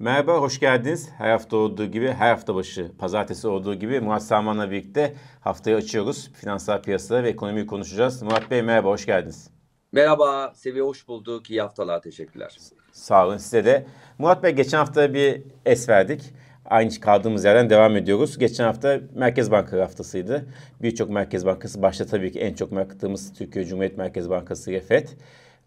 Merhaba, hoş geldiniz. Her hafta olduğu gibi, her hafta başı, pazartesi olduğu gibi Murat Salman'la birlikte haftayı açıyoruz. Finansal piyasaları ve ekonomiyi konuşacağız. Murat Bey merhaba, hoş geldiniz. Merhaba, Seviye hoş bulduk. İyi haftalar, teşekkürler. Sağ olun size de. Murat Bey geçen hafta bir es verdik. Aynı kaldığımız yerden devam ediyoruz. Geçen hafta Merkez Banka haftasıydı. Birçok Merkez Bankası, başta tabii ki en çok baktığımız Türkiye Cumhuriyet Merkez Bankası ve FED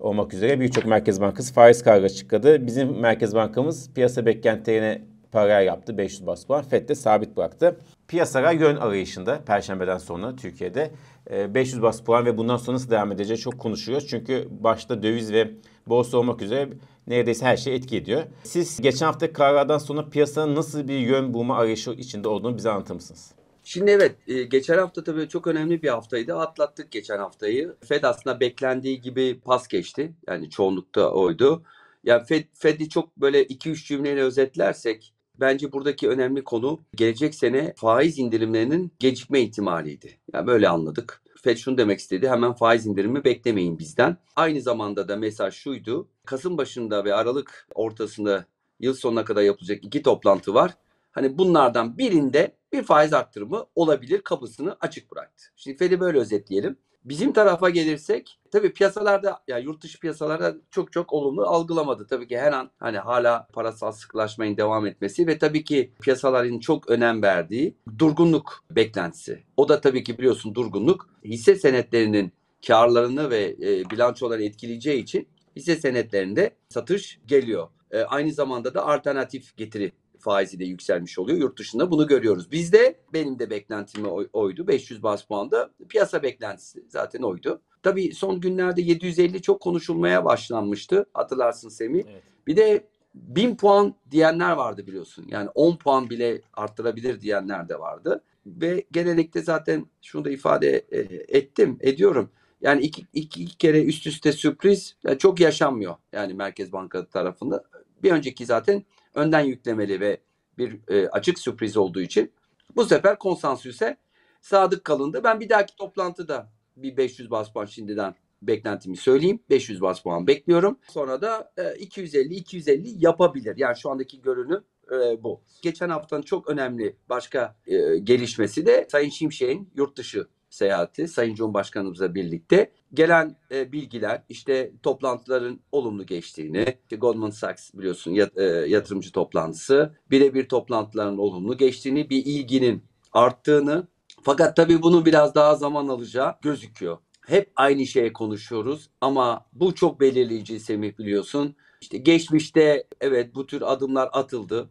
olmak üzere birçok Merkez Bankası faiz kararı açıkladı. Bizim Merkez Bankamız piyasa beklentilerine paralel yaptı. 500 bas puan. FED de sabit bıraktı. Piyasalar yön arayışında Perşembeden sonra Türkiye'de 500 e, bas puan ve bundan sonra nasıl devam edeceği çok konuşuyoruz. Çünkü başta döviz ve borsa olmak üzere neredeyse her şey etki ediyor. Siz geçen hafta karardan sonra piyasanın nasıl bir yön bulma arayışı içinde olduğunu bize anlatır mısınız? Şimdi evet e, geçen hafta tabii çok önemli bir haftaydı. Atlattık geçen haftayı. Fed aslında beklendiği gibi pas geçti. Yani çoğunlukta oydu. Yani Fed, Fed'i çok böyle 2-3 cümleyle özetlersek bence buradaki önemli konu gelecek sene faiz indirimlerinin gecikme ihtimaliydi. Yani böyle anladık. Fed şunu demek istedi. Hemen faiz indirimi beklemeyin bizden. Aynı zamanda da mesaj şuydu. Kasım başında ve Aralık ortasında yıl sonuna kadar yapılacak iki toplantı var. Hani bunlardan birinde bir faiz arttırımı olabilir kapısını açık bıraktı. Şimdi Fed'i böyle özetleyelim. Bizim tarafa gelirsek tabii piyasalarda yani yurt dışı piyasalarda çok çok olumlu algılamadı. Tabii ki her an hani hala parasal sıkılaşmayın devam etmesi ve tabii ki piyasaların çok önem verdiği durgunluk beklentisi. O da tabii ki biliyorsun durgunluk hisse senetlerinin karlarını ve e, bilançoları etkileyeceği için hisse senetlerinde satış geliyor. E, aynı zamanda da alternatif getiri faizi de yükselmiş oluyor. Yurt dışında bunu görüyoruz. Bizde benim de beklentim oydu. 500 bas puanda piyasa beklentisi zaten oydu. Tabii son günlerde 750 çok konuşulmaya başlanmıştı. Hatırlarsın Semih. Evet. Bir de 1000 puan diyenler vardı biliyorsun. Yani 10 puan bile arttırabilir diyenler de vardı. Ve genellikle zaten şunu da ifade e, ettim, ediyorum. Yani iki, iki, iki kere üst üste sürpriz yani çok yaşanmıyor. Yani Merkez Bankası tarafında. Bir önceki zaten önden yüklemeli ve bir e, açık sürpriz olduğu için bu sefer konsensüse sadık kalındı. Ben bir dahaki toplantıda bir 500 bas puan şimdiden beklentimi söyleyeyim. 500 bas puan bekliyorum. Sonra da e, 250 250 yapabilir. Yani şu andaki görünüm e, bu. Geçen haftanın çok önemli başka e, gelişmesi de Sayın Şimşek'in yurt dışı seyahati Sayın Cumhurbaşkanımızla birlikte gelen e, bilgiler işte toplantıların olumlu geçtiğini işte Goldman Sachs biliyorsun yat, e, yatırımcı toplantısı birebir toplantıların olumlu geçtiğini bir ilginin arttığını fakat tabii bunun biraz daha zaman alacağı gözüküyor. Hep aynı şeye konuşuyoruz ama bu çok belirleyici Semih biliyorsun. İşte geçmişte evet bu tür adımlar atıldı.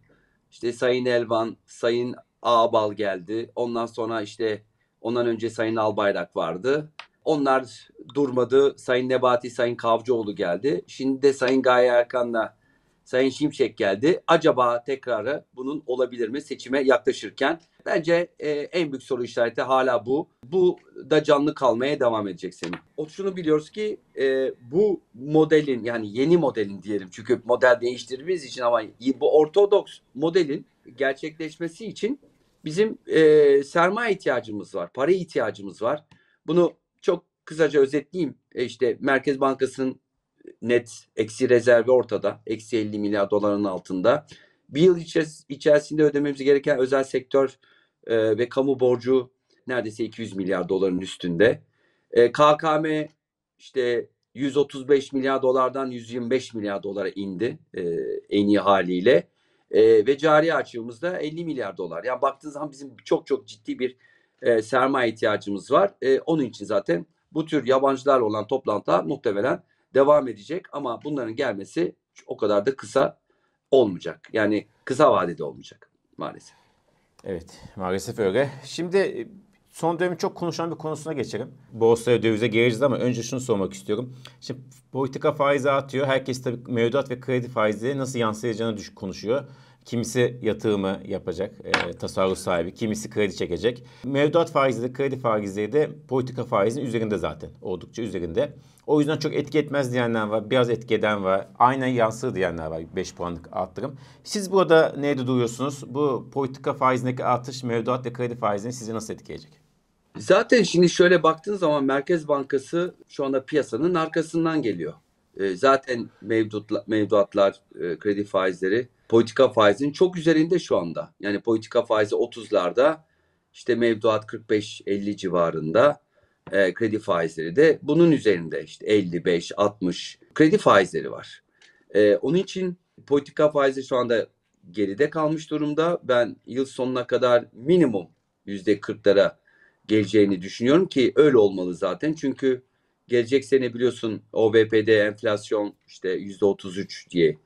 İşte Sayın Elvan, Sayın Ağbal geldi. Ondan sonra işte Ondan önce Sayın Albayrak vardı. Onlar durmadı. Sayın Nebati, Sayın Kavcıoğlu geldi. Şimdi de Sayın Gaye Erkan'la Sayın Şimşek geldi. Acaba tekrarı bunun olabilir mi seçime yaklaşırken? Bence e, en büyük soru işareti hala bu. Bu da canlı kalmaya devam edecek senin. O şunu biliyoruz ki e, bu modelin yani yeni modelin diyelim çünkü model değiştirdiğimiz için ama bu ortodoks modelin gerçekleşmesi için bizim e, sermaye ihtiyacımız var, para ihtiyacımız var. Bunu çok kısaca özetleyeyim. E işte Merkez Bankası'nın net eksi rezervi ortada. Eksi 50 milyar doların altında. Bir yıl içerisinde ödememiz gereken özel sektör e, ve kamu borcu neredeyse 200 milyar doların üstünde. E, KKM işte 135 milyar dolardan 125 milyar dolara indi e, en iyi haliyle. E, ve cari açığımız da 50 milyar dolar. Yani baktığınız zaman bizim çok çok ciddi bir e, sermaye ihtiyacımız var. E, onun için zaten bu tür yabancılarla olan toplantılar muhtemelen devam edecek ama bunların gelmesi o kadar da kısa olmayacak. Yani kısa vadede olmayacak maalesef. Evet maalesef öyle. Şimdi son dönemin çok konuşulan bir konusuna geçelim. Borsaya dövize geleceğiz ama önce şunu sormak istiyorum. Şimdi politika faizi artıyor. Herkes tabii mevduat ve kredi faizleri nasıl yansıyacağını düşük konuşuyor. Kimisi yatırımı yapacak, e, tasarruf sahibi, kimisi kredi çekecek. Mevduat faizleri, kredi faizleri de politika faizinin üzerinde zaten. Oldukça üzerinde. O yüzden çok etki etmez diyenler var, biraz etki eden var, aynen yansır diyenler var 5 puanlık arttırım. Siz burada neyde duruyorsunuz? Bu politika faizindeki artış mevduat ve kredi faizini sizi nasıl etkileyecek? Zaten şimdi şöyle baktığın zaman Merkez Bankası şu anda piyasanın arkasından geliyor. E, zaten mevdutla, mevduatlar, e, kredi faizleri politika faizinin çok üzerinde şu anda. Yani politika faizi 30'larda işte mevduat 45-50 civarında e, kredi faizleri de bunun üzerinde işte 55-60 kredi faizleri var. E, onun için politika faizi şu anda geride kalmış durumda. Ben yıl sonuna kadar minimum yüzde 40'lara geleceğini düşünüyorum ki öyle olmalı zaten. Çünkü gelecek sene biliyorsun OBP'de enflasyon işte yüzde 33 diye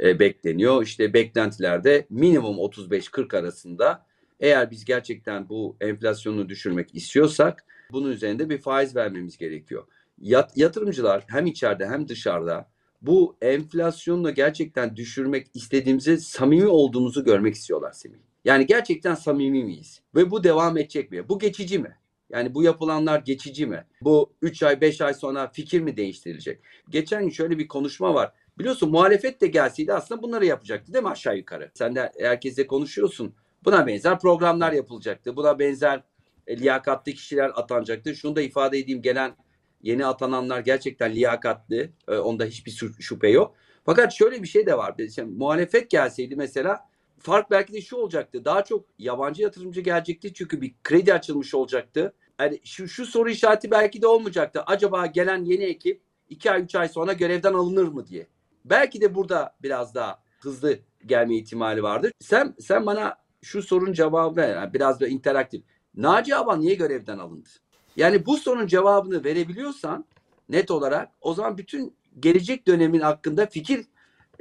e, bekleniyor. İşte beklentilerde minimum 35-40 arasında eğer biz gerçekten bu enflasyonu düşürmek istiyorsak bunun üzerinde bir faiz vermemiz gerekiyor. Yat, yatırımcılar hem içeride hem dışarıda bu enflasyonu gerçekten düşürmek istediğimizi samimi olduğumuzu görmek istiyorlar Semih. Yani gerçekten samimi miyiz? Ve bu devam edecek mi? Bu geçici mi? Yani bu yapılanlar geçici mi? Bu 3 ay 5 ay sonra fikir mi değiştirilecek? Geçen gün şöyle bir konuşma var. Biliyorsun muhalefet de gelseydi aslında bunları yapacaktı değil mi aşağı yukarı? Sen de herkesle konuşuyorsun. Buna benzer programlar yapılacaktı. Buna benzer e, liyakatlı kişiler atanacaktı. Şunu da ifade edeyim gelen yeni atananlar gerçekten liyakatlı. E, onda hiçbir şüphe yok. Fakat şöyle bir şey de var. İşte, muhalefet gelseydi mesela fark belki de şu olacaktı. Daha çok yabancı yatırımcı gelecekti çünkü bir kredi açılmış olacaktı. Yani şu, şu soru işareti belki de olmayacaktı. Acaba gelen yeni ekip 2 ay 3 ay sonra görevden alınır mı diye. Belki de burada biraz daha hızlı gelme ihtimali vardır. Sen sen bana şu sorunun cevabı ver. Yani biraz da interaktif. Naci Aban niye görevden alındı? Yani bu sorunun cevabını verebiliyorsan net olarak o zaman bütün gelecek dönemin hakkında fikir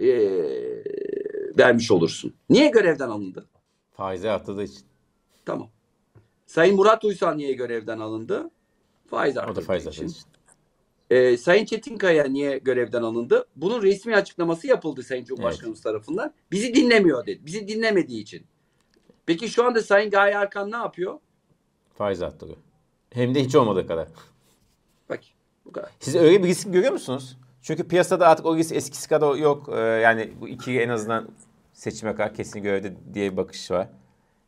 e, vermiş olursun. Niye görevden alındı? Faizi arttığı için. Tamam. Sayın Murat Uysal niye görevden alındı? Faiz arttığı O da faiz için. Ee, Sayın Çetinkaya niye görevden alındı? Bunun resmi açıklaması yapıldı Sayın Cumhurbaşkanımız tarafından. Bizi dinlemiyor dedi. Bizi dinlemediği için. Peki şu anda Sayın Gaye Erkan ne yapıyor? Faiz arttırıyor. Hem de hiç olmadığı kadar. Bak bu kadar. Siz öyle bir risk görüyor musunuz? Çünkü piyasada artık o risk eskisi kadar yok. Ee, yani bu ikili en azından seçime kadar kesin görevde diye bir bakış var.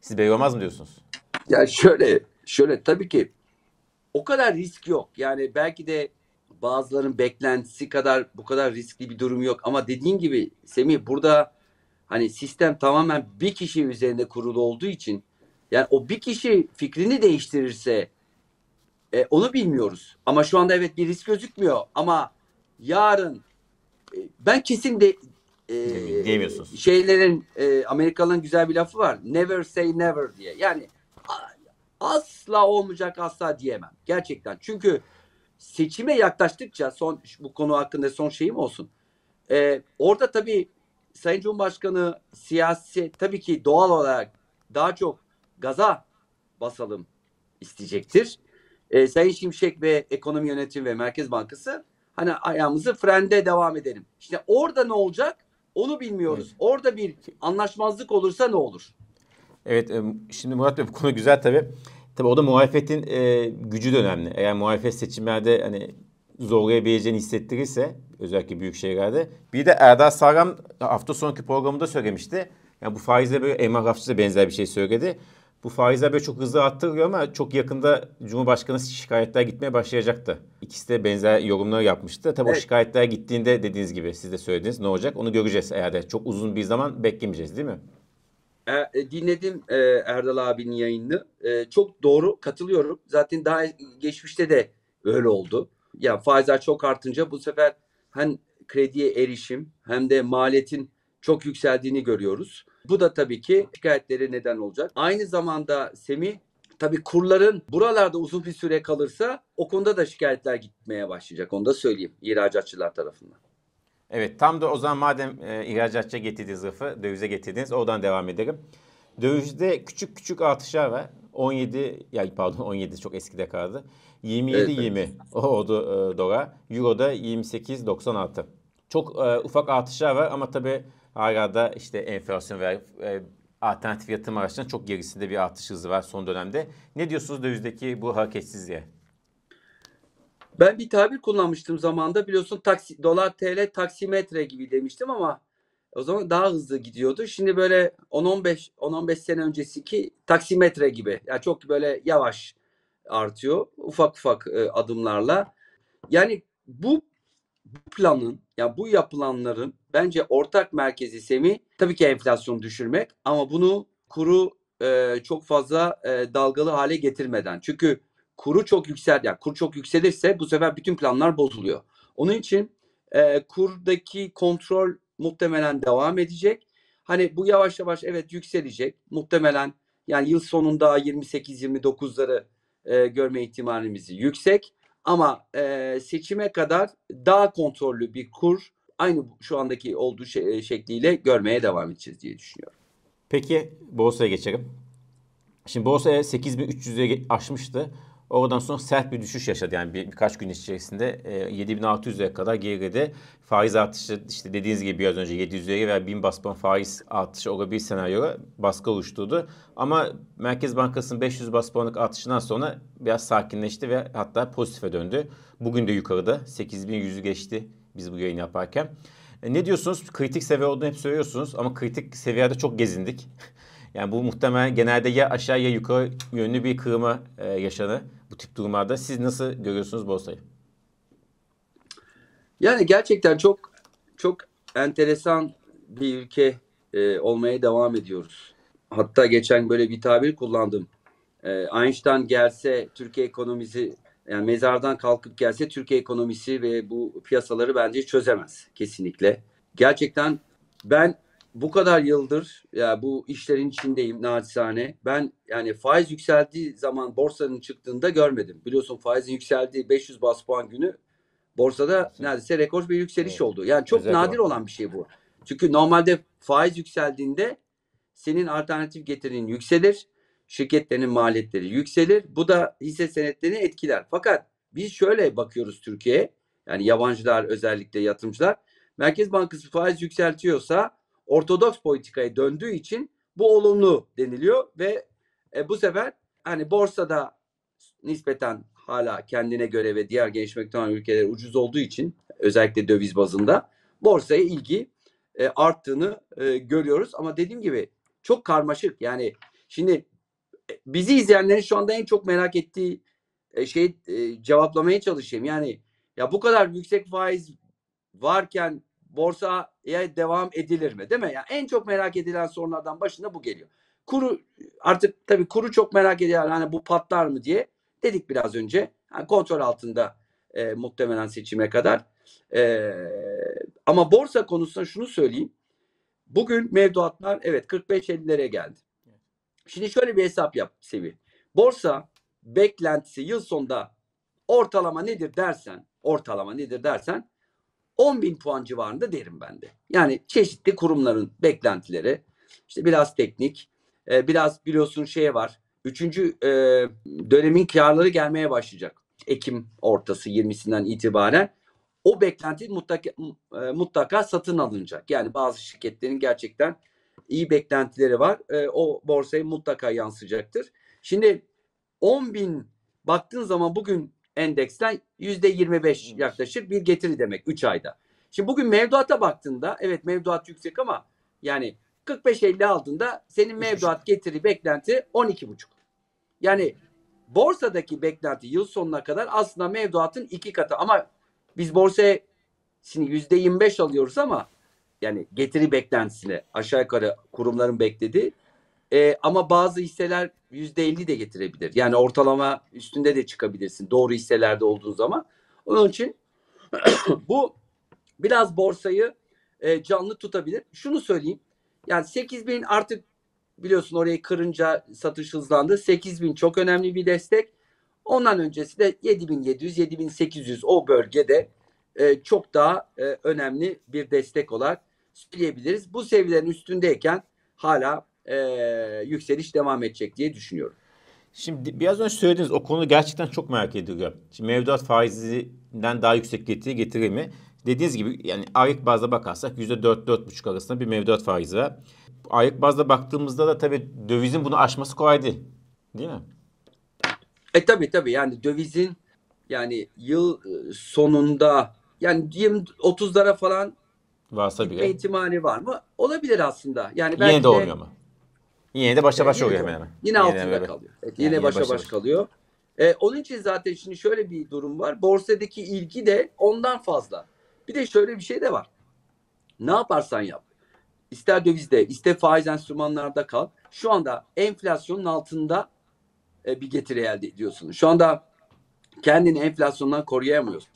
Siz belli olmaz mı diyorsunuz? Ya şöyle, şöyle tabii ki o kadar risk yok. Yani belki de bazıların beklentisi kadar bu kadar riskli bir durum yok. Ama dediğin gibi Semih burada hani sistem tamamen bir kişi üzerinde kurulu olduğu için yani o bir kişi fikrini değiştirirse e, onu bilmiyoruz. Ama şu anda evet bir risk gözükmüyor. Ama yarın e, ben kesin de e, Diyemiyorsunuz. şeylerin e, Amerikalıların güzel bir lafı var. Never say never diye. Yani asla olmayacak asla diyemem. Gerçekten. Çünkü seçime yaklaştıkça son bu konu hakkında son şeyim olsun. E, orada tabii Sayın Cumhurbaşkanı siyasi tabii ki doğal olarak daha çok gaza basalım isteyecektir. E, Sayın Şimşek ve Ekonomi Yönetimi ve Merkez Bankası hani ayağımızı frende devam edelim. İşte orada ne olacak? Onu bilmiyoruz. Evet. Orada bir anlaşmazlık olursa ne olur? Evet e, şimdi Murat Bey bu konu güzel tabii. Tabii o da muhalefetin e, gücü de önemli. Eğer muhalefet seçimlerde hani zorlayabileceğini hissettirirse özellikle büyük şehirlerde. Bir de Erdal Sağlam hafta sonraki programında söylemişti. Yani bu faizle böyle Emrah Rafçı da benzer bir şey söyledi. Bu faizler böyle çok hızlı arttırıyor ama çok yakında Cumhurbaşkanı şikayetler gitmeye başlayacaktı. İkisi de benzer yorumlar yapmıştı. Tabii Evet. o şikayetler gittiğinde dediğiniz gibi siz de söylediniz ne olacak onu göreceğiz eğer de çok uzun bir zaman beklemeyeceğiz değil mi? E, e, dinledim e, Erdal abinin yayınını. E, çok doğru katılıyorum. Zaten daha geçmişte de öyle oldu. Ya faizler çok artınca bu sefer hem krediye erişim hem de maliyetin çok yükseldiğini görüyoruz. Bu da tabii ki şikayetlere neden olacak. Aynı zamanda Semih tabii kurların buralarda uzun bir süre kalırsa o konuda da şikayetler gitmeye başlayacak. Onu da söyleyeyim ihracatçılar tarafından. Evet tam da o zaman madem e, ihracatçıya getirdiğiniz lafı dövize getirdiniz oradan devam edelim. Dövizde küçük küçük artışlar var. 17 ya pardon 17 çok eskide kaldı. 27 Evet, evet. 20 o oldu e, dolar. Euro'da 28 96. Çok e, ufak artışlar var ama tabii hala da işte enflasyon ve e, alternatif yatırım araçlarının çok gerisinde bir artış hızı var son dönemde. Ne diyorsunuz dövizdeki bu hareketsizliğe? Ben bir tabir kullanmıştım zamanda biliyorsun taksi, dolar TL taksimetre gibi demiştim ama o zaman daha hızlı gidiyordu. Şimdi böyle 10-15 10-15 sene öncesiki taksimetre gibi. Yani çok böyle yavaş artıyor. Ufak ufak e, adımlarla. Yani bu bu planın ya bu yapılanların bence ortak merkezi semi tabii ki enflasyonu düşürmek ama bunu kuru e, çok fazla e, dalgalı hale getirmeden. Çünkü kuru çok yüksel, yani kur çok yükselirse bu sefer bütün planlar bozuluyor. Onun için e, kurdaki kontrol muhtemelen devam edecek. Hani bu yavaş yavaş evet yükselecek. Muhtemelen yani yıl sonunda 28-29'ları e, görme ihtimalimiz yüksek. Ama e, seçime kadar daha kontrollü bir kur aynı şu andaki olduğu şey, şekliyle görmeye devam edeceğiz diye düşünüyorum. Peki borsaya geçelim. Şimdi borsaya 8300'e aşmıştı. Oradan sonra sert bir düşüş yaşadı. Yani bir, birkaç gün içerisinde e, 7600'e kadar geriledi. Faiz artışı işte dediğiniz gibi biraz önce 700'e veya 1000 bas puan faiz artışı olabilir senaryoya baskı oluşturdu. Ama Merkez Bankası'nın 500 bas puanlık artışından sonra biraz sakinleşti ve hatta pozitife döndü. Bugün de yukarıda 8100'ü geçti biz bu yayını yaparken. E, ne diyorsunuz? Kritik seviye olduğunu hep söylüyorsunuz ama kritik seviyede çok gezindik. Yani bu muhtemelen genelde ya aşağı ya yukarı yönlü bir kırılma e, yaşanır bu tip durumlarda. Siz nasıl görüyorsunuz borsayı? Yani gerçekten çok çok enteresan bir ülke e, olmaya devam ediyoruz. Hatta geçen böyle bir tabir kullandım. E, Einstein gelse Türkiye ekonomisi yani mezardan kalkıp gelse Türkiye ekonomisi ve bu piyasaları bence çözemez kesinlikle. Gerçekten ben bu kadar yıldır ya bu işlerin içindeyim naçizane. Ben yani faiz yükseldiği zaman borsanın çıktığında görmedim. Biliyorsun faizin yükseldiği 500 bas puan günü borsada neredeyse rekor bir yükseliş evet. oldu. Yani çok Özel nadir var. olan bir şey bu. Çünkü normalde faiz yükseldiğinde senin alternatif getirin yükselir. Şirketlerin maliyetleri yükselir. Bu da hisse senetlerini etkiler. Fakat biz şöyle bakıyoruz Türkiye'ye. Yani yabancılar özellikle yatırımcılar. Merkez Bankası faiz yükseltiyorsa ortodoks politikaya döndüğü için bu olumlu deniliyor ve e, bu sefer hani borsada nispeten hala kendine göre ve diğer gelişmekte olan ülkeler ucuz olduğu için özellikle döviz bazında borsaya ilgi e, arttığını e, görüyoruz. Ama dediğim gibi çok karmaşık. Yani şimdi bizi izleyenlerin şu anda en çok merak ettiği e, şey e, cevaplamaya çalışayım. Yani ya bu kadar yüksek faiz varken borsaya devam edilir mi? Değil mi? Yani en çok merak edilen sorunlardan başında bu geliyor. Kuru artık tabii kuru çok merak ediyor. Hani bu patlar mı diye dedik biraz önce. Yani kontrol altında e, muhtemelen seçime kadar. E, ama borsa konusunda şunu söyleyeyim. Bugün mevduatlar evet 45-50'lere geldi. Şimdi şöyle bir hesap yap Sevi. Borsa beklentisi yıl sonunda ortalama nedir dersen, ortalama nedir dersen 10 bin puan civarında derim ben de. Yani çeşitli kurumların beklentileri, işte biraz teknik, e, biraz biliyorsun şey var. Üçüncü e, dönemin karları gelmeye başlayacak. Ekim ortası 20'sinden itibaren o beklenti mutlaka, e, mutlaka satın alınacak. Yani bazı şirketlerin gerçekten iyi beklentileri var. o borsaya mutlaka yansıyacaktır. Şimdi 10 bin baktığın zaman bugün endeksten yüzde 25 yaklaşık bir getiri demek 3 ayda. Şimdi bugün mevduata baktığında evet mevduat yüksek ama yani 45-50 aldığında senin mevduat getiri beklenti 12,5. Yani borsadaki beklenti yıl sonuna kadar aslında mevduatın iki katı ama biz borsaya şimdi yüzde 25 alıyoruz ama yani getiri beklentisine aşağı yukarı kurumların beklediği e, ama bazı hisseler yüzde elli de getirebilir. Yani ortalama üstünde de çıkabilirsin doğru hisselerde olduğun zaman. Onun için bu biraz borsayı e, canlı tutabilir. Şunu söyleyeyim. Yani 8 bin artık biliyorsun orayı kırınca satış hızlandı. 8 bin çok önemli bir destek. Ondan öncesi de 7700 7800 o bölgede e, çok daha e, önemli bir destek olarak söyleyebiliriz. Bu seviyelerin üstündeyken hala e, yükseliş devam edecek diye düşünüyorum. Şimdi biraz önce söylediğiniz o konu gerçekten çok merak ediliyor. Şimdi mevduat faizinden daha yüksek getiri getirir mi? Dediğiniz gibi yani aylık bazda bakarsak %4-4,5 arasında bir mevduat faizi var. Aylık bazda baktığımızda da tabii dövizin bunu aşması kolay değil. Değil mi? E tabii tabii yani dövizin yani yıl e, sonunda yani 20-30'lara falan varsa bile ihtimali var mı? Olabilir aslında. Yani belki Yine de olmuyor mu? Yine de başa başa oluyor hemen hemen. Yine, yine altında kalıyor. Evet, yine, yine başa baş kalıyor. Ee, onun için zaten şimdi şöyle bir durum var. Borsadaki ilgi de ondan fazla. Bir de şöyle bir şey de var. Ne yaparsan yap. İster dövizde, ister faiz enstrümanlarda kal. Şu anda enflasyonun altında e, bir getiri elde ediyorsun. Şu anda kendini enflasyondan koruyamıyorsun.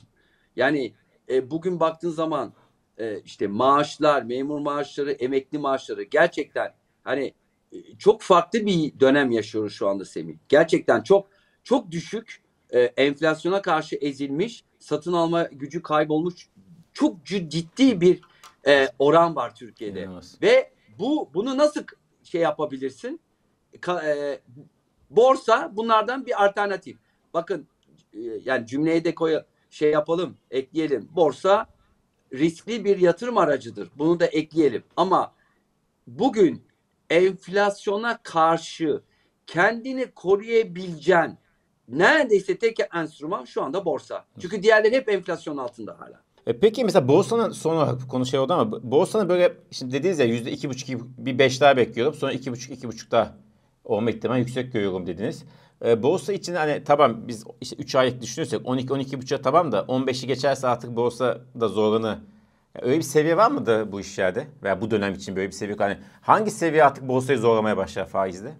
Yani e, bugün baktığın zaman e, işte maaşlar, memur maaşları, emekli maaşları gerçekten hani e, çok farklı bir dönem yaşıyoruz şu anda Semih. Gerçekten çok çok düşük e, enflasyona karşı ezilmiş, satın alma gücü kaybolmuş çok ciddi bir e, oran var Türkiye'de. İnanılmaz. Ve bu bunu nasıl şey yapabilirsin? Ka, e, borsa bunlardan bir alternatif. Bakın e, yani cümleye de koy şey yapalım, ekleyelim. Borsa riskli bir yatırım aracıdır. Bunu da ekleyelim. Ama bugün enflasyona karşı kendini koruyabileceğin neredeyse tek enstrüman şu anda borsa. Çünkü diğerleri hep enflasyon altında hala. E peki mesela borsanın son şey oldu ama borsanın böyle şimdi dediğiniz ya yüzde iki buçuk bir beş daha bekliyordum. Sonra iki buçuk iki buçuk daha olma ihtimali yüksek görüyorum dediniz. E, borsa için hani tamam biz işte 3 aylık düşünüyorsak 12 12 buçuk tamam da 15'i geçerse artık borsa da zorlanır. Öyle bir seviye var mıdır bu işlerde? Veya bu dönem için böyle bir seviye hani hangi seviye artık borsayı zorlamaya başlar faizde?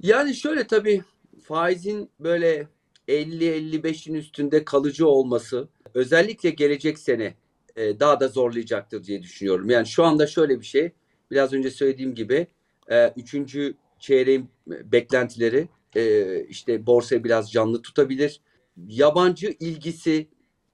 Yani şöyle tabii faizin böyle 50-55'in üstünde kalıcı olması özellikle gelecek sene e, daha da zorlayacaktır diye düşünüyorum. Yani şu anda şöyle bir şey biraz önce söylediğim gibi e, üçüncü çeyreğin beklentileri e, işte borsayı biraz canlı tutabilir. Yabancı ilgisi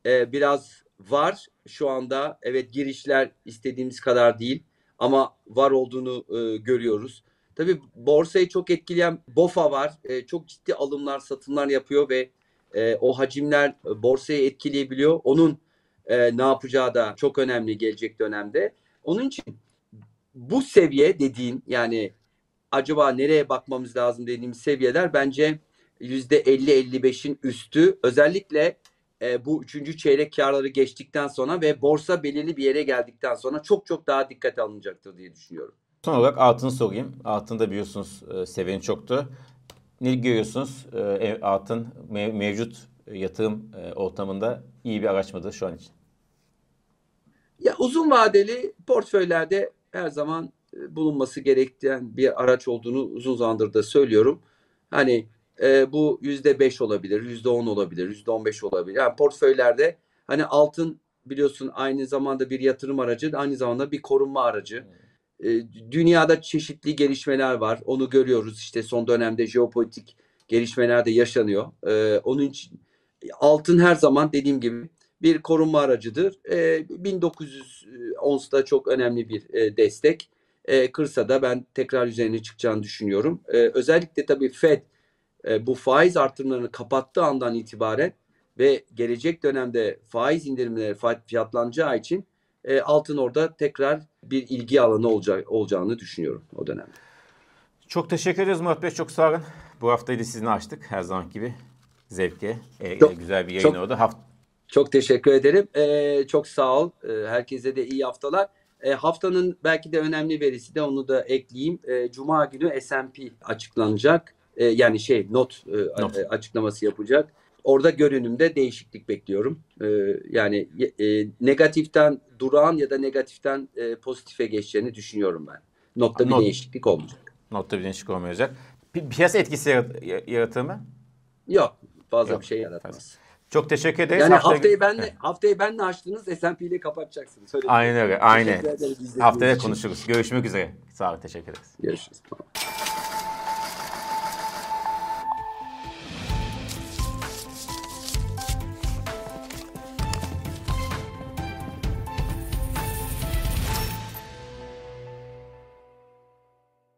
e, biraz var şu anda. Evet girişler istediğimiz kadar değil ama var olduğunu e, görüyoruz. Tabii borsayı çok etkileyen BOFA var. E, çok ciddi alımlar, satımlar yapıyor ve e, o hacimler borsayı etkileyebiliyor. Onun e, ne yapacağı da çok önemli gelecek dönemde. Onun için bu seviye dediğin yani acaba nereye bakmamız lazım dediğimiz seviyeler bence yüzde 50-55'in üstü. Özellikle e, bu üçüncü çeyrek karları geçtikten sonra ve borsa belirli bir yere geldikten sonra çok çok daha dikkat alınacaktır diye düşünüyorum. Son olarak altını sorayım. Altında biliyorsunuz e, seviyeni çoktu. Ne görüyorsunuz? E, altın mev- mevcut yatırım e, ortamında iyi bir araç mıdır şu an için? Ya uzun vadeli portföylerde her zaman bulunması gereken bir araç olduğunu uzun zamandır da söylüyorum. Hani e, bu yüzde beş olabilir, yüzde on olabilir, yüzde on beş olabilir. Yani portföylerde hani altın biliyorsun aynı zamanda bir yatırım aracı, aynı zamanda bir korunma aracı. E, dünyada çeşitli gelişmeler var. Onu görüyoruz. İşte son dönemde jeopolitik gelişmeler de yaşanıyor. E, onun için altın her zaman dediğim gibi bir korunma aracıdır. E, 1900 onsda çok önemli bir e, destek. E, kırsa da ben tekrar üzerine çıkacağını düşünüyorum. E, özellikle tabii Fed e, bu faiz artırımlarını kapattığı andan itibaren ve gelecek dönemde faiz indirimleri fiyatlanacağı için e, altın orada tekrar bir ilgi alanı olacak, olacağını düşünüyorum o dönemde. Çok teşekkür ederiz Murat Bey. Çok sağ olun. Bu haftayı da sizinle açtık her zaman gibi. Zevke. E, çok, güzel bir yayın çok, oldu. Haft çok teşekkür ederim. E, çok sağ ol. E, herkese de iyi haftalar. E, haftanın belki de önemli verisi de onu da ekleyeyim. E, Cuma günü S&P açıklanacak. E, yani şey not, e, not. E, açıklaması yapacak. Orada görünümde değişiklik bekliyorum. E, yani e, negatiften durağan ya da negatiften e, pozitife geçeceğini düşünüyorum ben. Notta bir Not. değişiklik olmayacak. Notta bir değişiklik olmayacak. Piyasa etkisi yaratır mı? Yok. Fazla Yok. bir şey yaratmaz. Çok teşekkür ederiz. Yani haftayı, haftayı benle haftayı benle açtınız S&P ile kapatacaksınız. Öyle Aynen öyle. Aynen. Haftaya konuşuruz. Görüşmek üzere. Sağ olun. Teşekkür ederiz. Görüşürüz. Tamam.